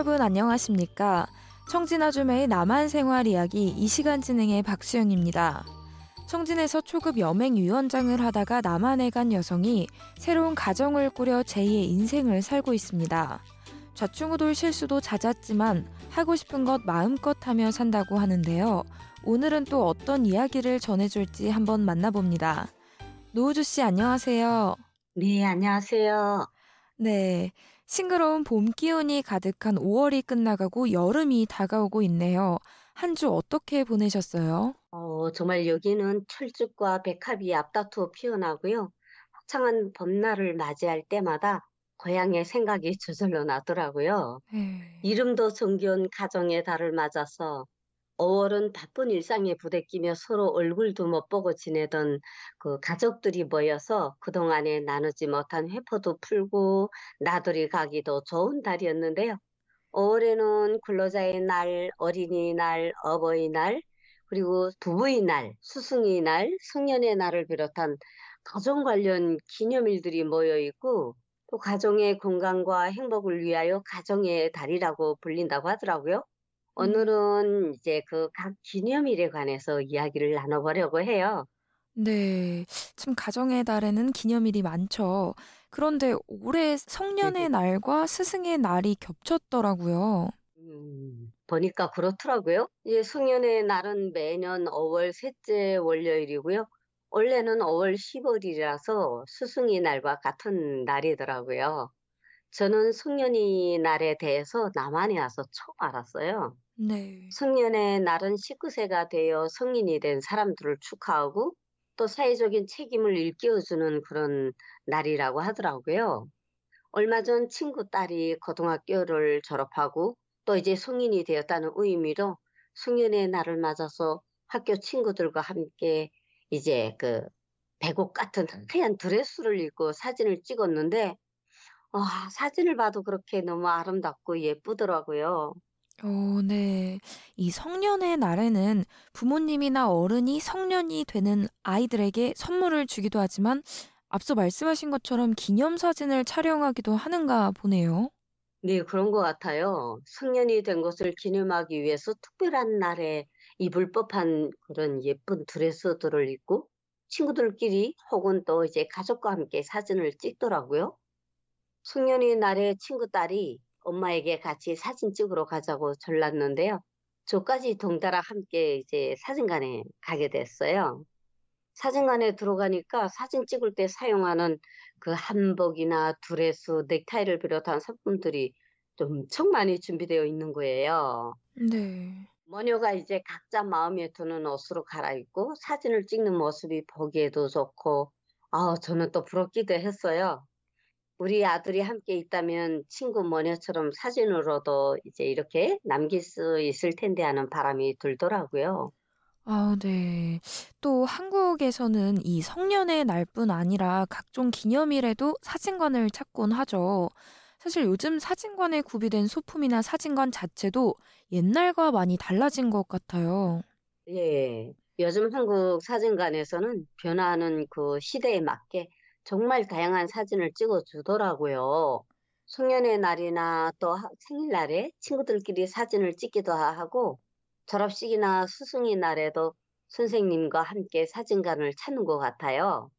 여러분 안녕하십니까? 청진아줌의 남한 생활 이야기 이 시간 진행의 박수영입니다. 청진에서 초급 여맹 위원장을 하다가 남한에 간 여성이 새로운 가정을 꾸려 제2의 인생을 살고 있습니다. 좌충우돌 실수도 잦았지만 하고 싶은 것 마음껏 하며 산다고 하는데요. 오늘은 또 어떤 이야기를 전해줄지 한번 만나봅니다. 노우주 씨 안녕하세요. 네, 안녕하세요. 네. 싱그러운 봄 기운이 가득한 5월이 끝나가고 여름이 다가오고 있네요. 한 주 어떻게 보내셨어요? 어, 정말 여기는 철쭉과 백합이 앞다투어 피어나고요. 화창한 봄날을 맞이할 때마다 고향의 생각이 저절로 나더라고요. 네. 이름도 정겨운 가정의 달을 맞아서 5월은 바쁜 일상에 부대끼며 서로 얼굴도 못 보고 지내던 그 가족들이 모여서 그동안에 나누지 못한 회포도 풀고 나들이 가기도 좋은 달이었는데요. 5월에는 근로자의 날, 어린이날, 어버이날, 그리고 부부의 날, 스승의 날, 성년의 날을 비롯한 가정 관련 기념일들이 모여 있고 또 가정의 건강과 행복을 위하여 가정의 달이라고 불린다고 하더라고요. 오늘은 이제 그 각 기념일에 관해서 이야기를 나눠보려고 해요. 네. 참 가정의 달에는 기념일이 많죠. 그런데 올해 성년의. 날과 스승의 날이 겹쳤더라고요. 음, 보니까 그렇더라고요. 예, 성년의 날은 매년 5월 셋째 월요일이고요. 원래는 5월 10월이라서 스승의 날과 같은 날이더라고요. 저는 성년의 날에 대해서 남한에 와서 처음 알았어요. 네. 성년의 날은 19세가 되어 성인이 된 사람들을 축하하고 또 사회적인 책임을 일깨워주는 그런 날이라고 하더라고요. 얼마 전 친구 딸이 고등학교를 졸업하고 또 이제 성인이 되었다는 의미로 성년의 날을 맞아서 학교 친구들과 함께 이제 그 백옥 같은 하얀 드레스를 입고 사진을 찍었는데 아, 사진을 봐도 그렇게 너무 아름답고 예쁘더라고요. 어, 네. 이 성년의 날에는 부모님이나 어른이 성년이 되는 아이들에게 선물을 주기도 하지만 앞서 말씀하신 것처럼 기념사진을 촬영하기도 하는가 보네요. 네, 그런 것 같아요. 성년이 된 것을 기념하기 위해서 특별한 날에 입을 법한 그런 예쁜 드레스들을 입고 친구들끼리 혹은 또 이제 가족과 함께 사진을 찍더라고요. 성년의 날에 친구 딸이 엄마에게 같이 사진 찍으러 가자고 졸랐는데요. 저까지 동달아 함께 이제 사진관에 가게 됐어요. 사진관에 들어가니까 사진 찍을 때 사용하는 그 한복이나 드레스, 넥타이를 비롯한 상품들이 좀 엄청 많이 준비되어 있는 거예요. 네. 모녀가 이제 각자 마음에 드는 옷으로 갈아입고 사진을 찍는 모습이 보기에도 좋고, 아, 저는 또 부럽기도 했어요. 우리 아들이 함께 있다면 친구 모녀처럼 사진으로도 이제 이렇게 남길 수 있을 텐데 하는 바람이 들더라고요. 아, 네. 또 한국에서는 이 성년의 날뿐 아니라 각종 기념일에도 사진관을 찾곤 하죠. 사실 요즘 사진관에 구비된 소품이나 사진관 자체도 옛날과 많이 달라진 것 같아요. 예. 요즘 한국 사진관에서는 변화하는 그 시대에 맞게 정말 다양한 사진을 찍어 주더라고요. 송년회 날이나 또 하- 생일날에 친구들끼리 사진을 찍기도 하고 졸업식이나 스승의 날에도 선생님과 함께 사진관을 찾는 것 같아요.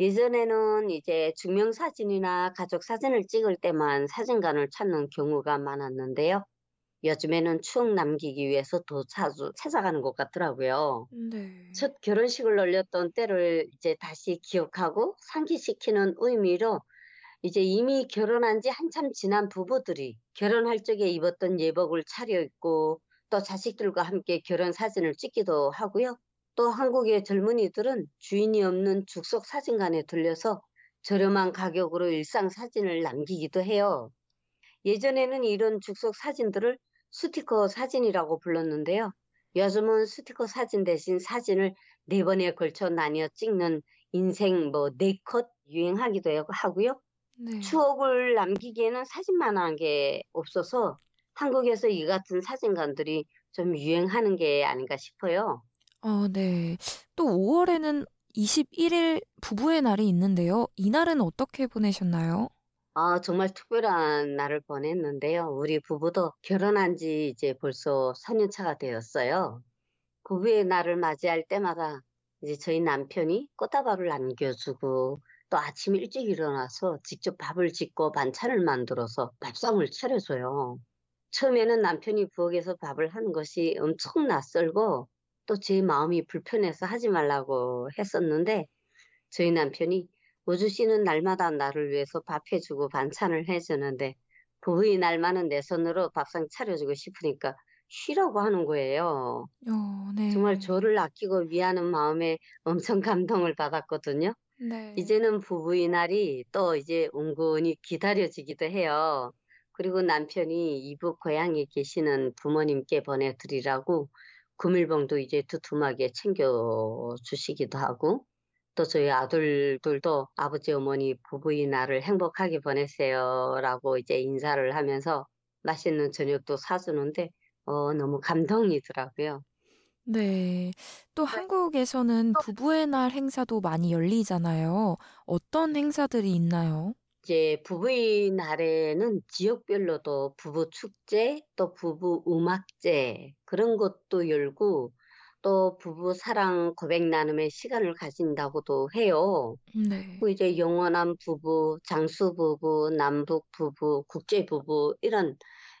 예전에는 이제 증명사진이나 가족 사진을 찍을 때만 사진관을 찾는 경우가 많았는데요. 요즘에는 추억 남기기 위해서 더 자주 찾아가는 것 같더라고요. 네. 첫 결혼식을 올렸던 때를 이제 다시 기억하고 상기시키는 의미로 이제 이미 결혼한 지 한참 지난 부부들이 결혼할 적에 입었던 예복을 차려입고 또 자식들과 함께 결혼 사진을 찍기도 하고요. 또 한국의 젊은이들은 주인이 없는 죽속 사진관에 들려서 저렴한 가격으로 일상 사진을 남기기도 해요. 예전에는 이런 죽속 사진들을 스티커 사진이라고 불렀는데요. 요즘은 스티커 사진 대신 사진을 네 번에 걸쳐 나뉘어 찍는 인생 뭐 네 컷 유행하기도 하고요. 네. 추억을 남기기에는 사진만한 게 없어서 한국에서 이 같은 사진관들이 좀 유행하는 게 아닌가 싶어요. 어, 네. 또 5월에는 21일 부부의 날이 있는데요. 이날은 어떻게 보내셨나요? 아, 정말 특별한 날을 보냈는데요. 우리 부부도 결혼한 지 이제 벌써 4년 차가 되었어요. 부부의 날을 맞이할 때마다 이제 저희 남편이 꽃다발을 남겨주고 또 아침 일찍 일어나서 직접 밥을 짓고 반찬을 만들어서 밥상을 차려줘요. 처음에는 남편이 부엌에서 밥을 하는 것이 엄청 낯설고 또 제 마음이 불편해서 하지 말라고 했었는데 저희 남편이 우주 씨는 날마다 나를 위해서 밥 해주고 반찬을 해주는데 부부의 날만은 내 손으로 밥상 차려주고 싶으니까 쉬라고 하는 거예요. 어, 네. 정말 저를 아끼고 위하는 마음에 엄청 감동을 받았거든요. 네. 이제는 부부의 날이 또 이제 은근히 기다려지기도 해요. 그리고 남편이 이북 고향에 계시는 부모님께 보내드리라고 구밀봉도 이제 두툼하게 챙겨 주시기도 하고 또 저희 아들들도 아버지 어머니 부부의 날을 행복하게 보내세요라고 이제 인사를 하면서 맛있는 저녁도 사주는데 어, 너무 감동이더라고요. 네. 또 한국에서는 부부의 날 행사도 많이 열리잖아요. 어떤 행사들이 있나요? 이제 부부의 날에는 지역별로도 부부 축제, 또 부부 음악제 그런 것도 열고 또 부부 사랑 고백 나눔의 시간을 가진다고도 해요. 네. 그 이제 영원한 부부, 장수 부부, 남북 부부, 국제 부부 이런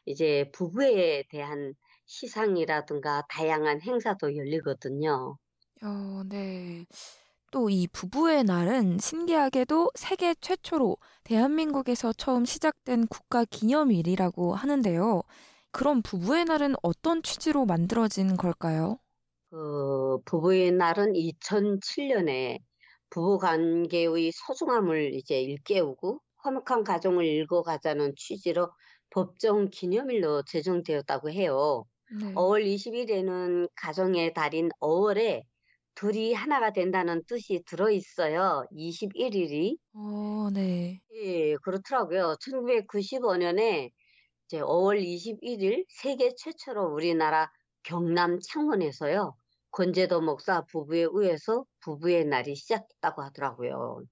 이제 부부에 대한 시상이라든가 다양한 행사도 열리거든요. 어, 네. 또 이 부부의 날은 신기하게도 세계 최초로 대한민국에서 처음 시작된 국가 기념일이라고 하는데요. 그럼 부부의 날은 어떤 취지로 만들어진 걸까요? 그 부부의 날은 2007년에 부부 관계의 소중함을 이제 일깨우고 화목한 가정을 읽어가자는 취지로 법정 기념일로 제정되었다고 해요. 네. 5월 20일에는 가정의 달인 5월에 둘이 하나가 된다는 뜻이 들어 있어요. 21일이. 어, 네. 예, 그렇더라고요. 1995년에 이제 5월 21일 세계 최초로 우리나라 경남 창원에서요. 권제도 목사 부부에 의해서 부부의 날이 시작됐다고 하더라고요.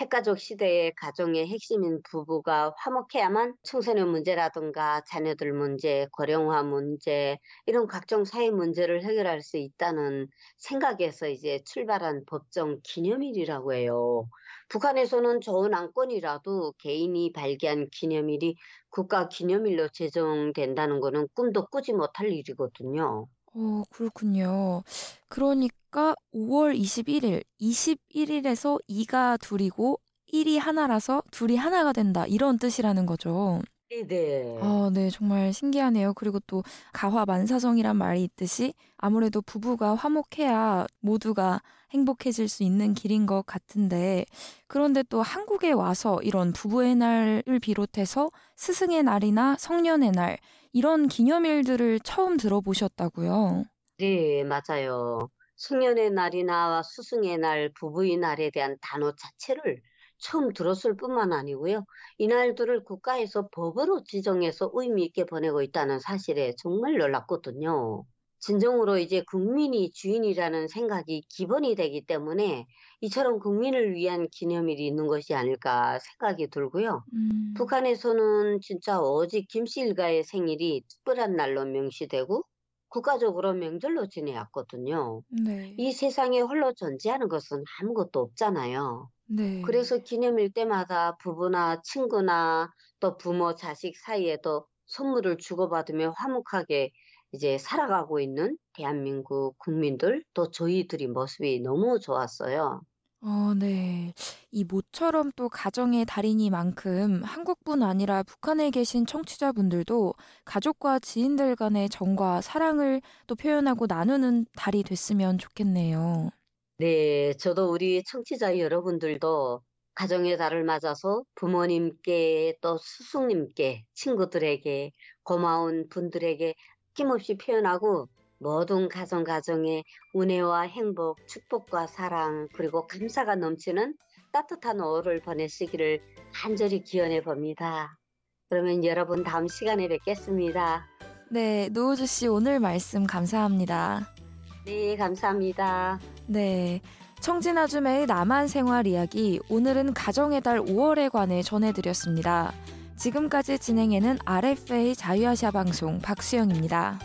핵가족 시대의 가정의 핵심인 부부가 화목해야만 청소년 문제라든가 자녀들 문제, 고령화 문제, 이런 각종 사회 문제를 해결할 수 있다는 생각에서 이제 출발한 법정 기념일이라고 해요. 북한에서는 좋은 안건이라도 개인이 발기한 기념일이 국가 기념일로 제정된다는 것은 꿈도 꾸지 못할 일이거든요. 어, 그렇군요. 그러니까 5월 21일, 21일에서 2가 둘이고 1이 하나라서 둘이 하나가 된다. 이런 뜻이라는 거죠. 네네. 아, 네, 정말 신기하네요. 그리고 또 가화만사성이란 말이 있듯이 아무래도 부부가 화목해야 모두가 행복해질 수 있는 길인 것 같은데 그런데 또 한국에 와서 이런 부부의 날을 비롯해서 스승의 날이나 성년의 날 이런 기념일들을 처음 들어보셨다고요? 네, 맞아요. 승연의 날이나 스승의 날, 부부의 날에 대한 단어 자체를 처음 들었을 뿐만 아니고요. 이 날들을 국가에서 법으로 지정해서 의미 있게 보내고 있다는 사실에 정말 놀랐거든요. 진정으로 이제 국민이 주인이라는 생각이 기본이 되기 때문에 이처럼 국민을 위한 기념일이 있는 것이 아닐까 생각이 들고요. 음, 북한에서는 진짜 오직 김씨 일가의 생일이 특별한 날로 명시되고 국가적으로 명절로 지내왔거든요. 네, 이 세상에 홀로 존재하는 것은 아무것도 없잖아요. 네. 그래서 기념일 때마다 부부나 친구나 또 부모, 자식 사이에도 선물을 주고받으며 화목하게 이제 살아가고 있는 대한민국 국민들 또 저희들이 모습이 너무 좋았어요. 어, 네. 이 모처럼 또 가정의 달인이만큼 한국뿐 아니라 북한에 계신 청취자분들도 가족과 지인들 간의 정과 사랑을 또 표현하고 나누는 달이 됐으면 좋겠네요. 네, 저도 우리 청취자 여러분들도 가정의 달을 맞아서 부모님께 또 스승님께 친구들에게 고마운 분들에게 아낌없이 표현하고 모든 가정 가정에 은혜와 행복, 축복과 사랑 그리고 감사가 넘치는 따뜻한 5월을 보내시기를 간절히 기원해 봅니다. 그러면 여러분 다음 시간에 뵙겠습니다. 네, 노우주 씨 오늘 말씀 감사합니다. 네, 감사합니다. 네. 청진아주매의 남한 생활 이야기 오늘은 가정의 달 5월에 관해 전해드렸습니다. 지금까지 진행에는 RFA 자유아시아 방송 박수영입니다.